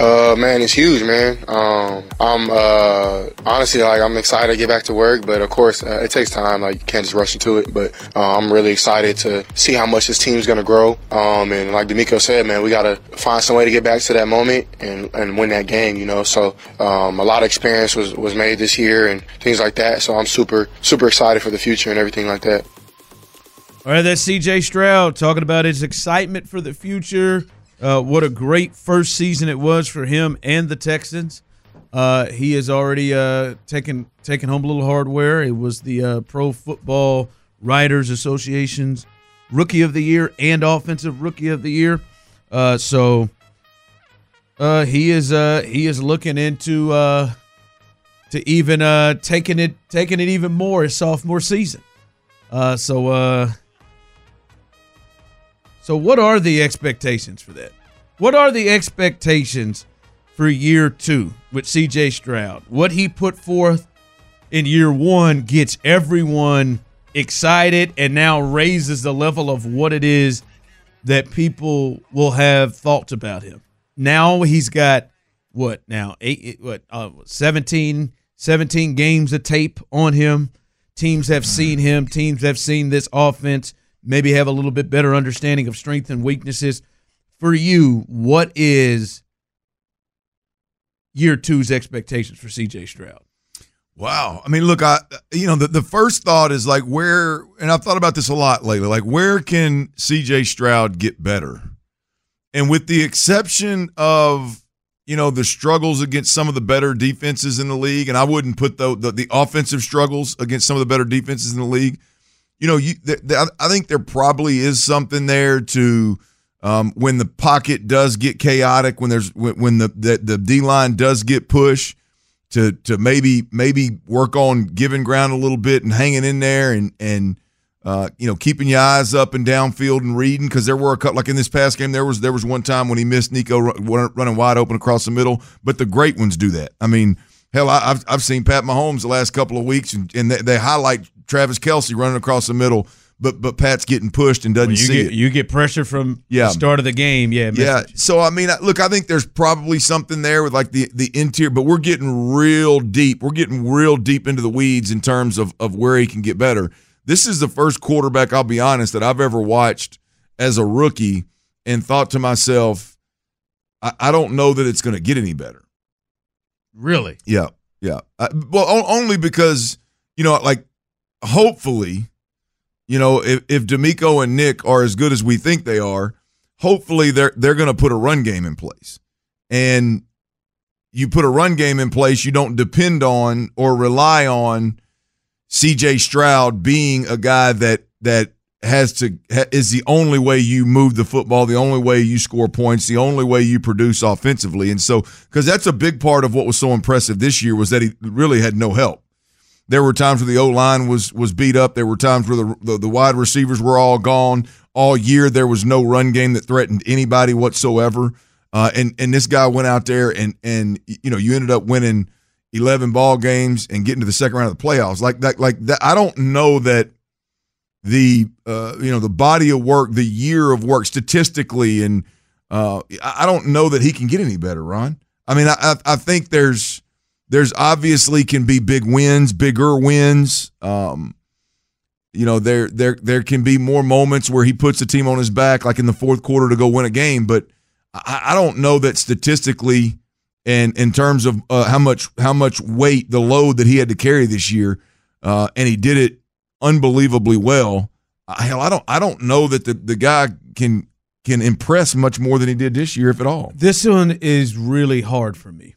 Uh, man, it's huge, man. Um, I'm uh, honestly like I'm excited to get back to work, but of course uh, it takes time. Like you can't just rush into it. But uh, I'm really excited to see how much this team's gonna grow. Um, and like DeMeco said, man, we gotta find some way to get back to that moment and, and win that game. You know, so um, a lot of experience was was made this year and things like that. So I'm super super excited for the future and everything like that. All right, that's CJ Stroud talking about his excitement for the future. Uh, what a great first season it was for him and the Texans. Uh, he has already uh, taken taken home a little hardware. It was the uh, Pro Football Writers Association's Rookie of the Year and Offensive Rookie of the Year. Uh, so uh, he is he is looking into to even taking it taking it even more his sophomore season. so so, what are the expectations for that? What are the expectations for year two with CJ Stroud? What he put forth in year one gets everyone excited and now raises the level of what it is that people will have thoughts about him. Now he's got what now eight what uh, 17 17 games of tape on him. Teams have seen him. Teams have seen this offense maybe have a little bit better understanding of strengths and weaknesses. For you, what is year two's expectations for CJ Stroud? Wow. I mean, look, I you know, the, the first thought is like where and I've thought about this a lot lately, like where can CJ Stroud get better? And with the exception of you know the struggles against some of the better defenses in the league, and I wouldn't put the, the, the offensive struggles against some of the better defenses in the league you know, you, I think there probably is something there to um, when the pocket does get chaotic, when there's when, when the the, the D line does get pushed, to to maybe maybe work on giving ground a little bit and hanging in there and and uh, you know keeping your eyes up and downfield and reading because there were a couple like in this past game there was there was one time when he missed Nico running wide open across the middle, but the great ones do that. I mean. Hell, I've I've seen Pat Mahomes the last couple of weeks, and, and they, they highlight Travis Kelce running across the middle, but but Pat's getting pushed and doesn't well, see get, it. You get pressure from yeah. the start of the game, yeah, yeah. So I mean, look, I think there's probably something there with like the the interior, but we're getting real deep. We're getting real deep into the weeds in terms of of where he can get better. This is the first quarterback, I'll be honest, that I've ever watched as a rookie and thought to myself, I, I don't know that it's going to get any better. Really? Yeah, yeah. I, well, only because you know, like hopefully, you know, if, if DeMeco and Nick are as good as we think they are, hopefully they're they're going to put a run game in place. And you put a run game in place, you don't depend on or rely on CJ Stroud being a guy that that has to is the only way you move the football, the only way you score points, the only way you produce offensively. And so cuz that's a big part of what was so impressive this year was that he really had no help. There were times where the O line was was beat up. There were times where the, the, the wide receivers were all gone all year. There was no run game that threatened anybody whatsoever. Uh, and and this guy went out there and and you know you ended up winning eleven ball games and getting to the second round of the playoffs. Like that, like that. I don't know that the uh, you know the body of work, the year of work statistically, and uh, I don't know that he can get any better. Ron, I mean, I I think there's there's obviously can be big wins, bigger wins. Um, you know, there there there can be more moments where he puts the team on his back, like in the fourth quarter, to go win a game. But I, I don't know that statistically, and in terms of uh, how much how much weight the load that he had to carry this year, uh, and he did it unbelievably well. Hell, I don't I don't know that the the guy can can impress much more than he did this year, if at all. This one is really hard for me.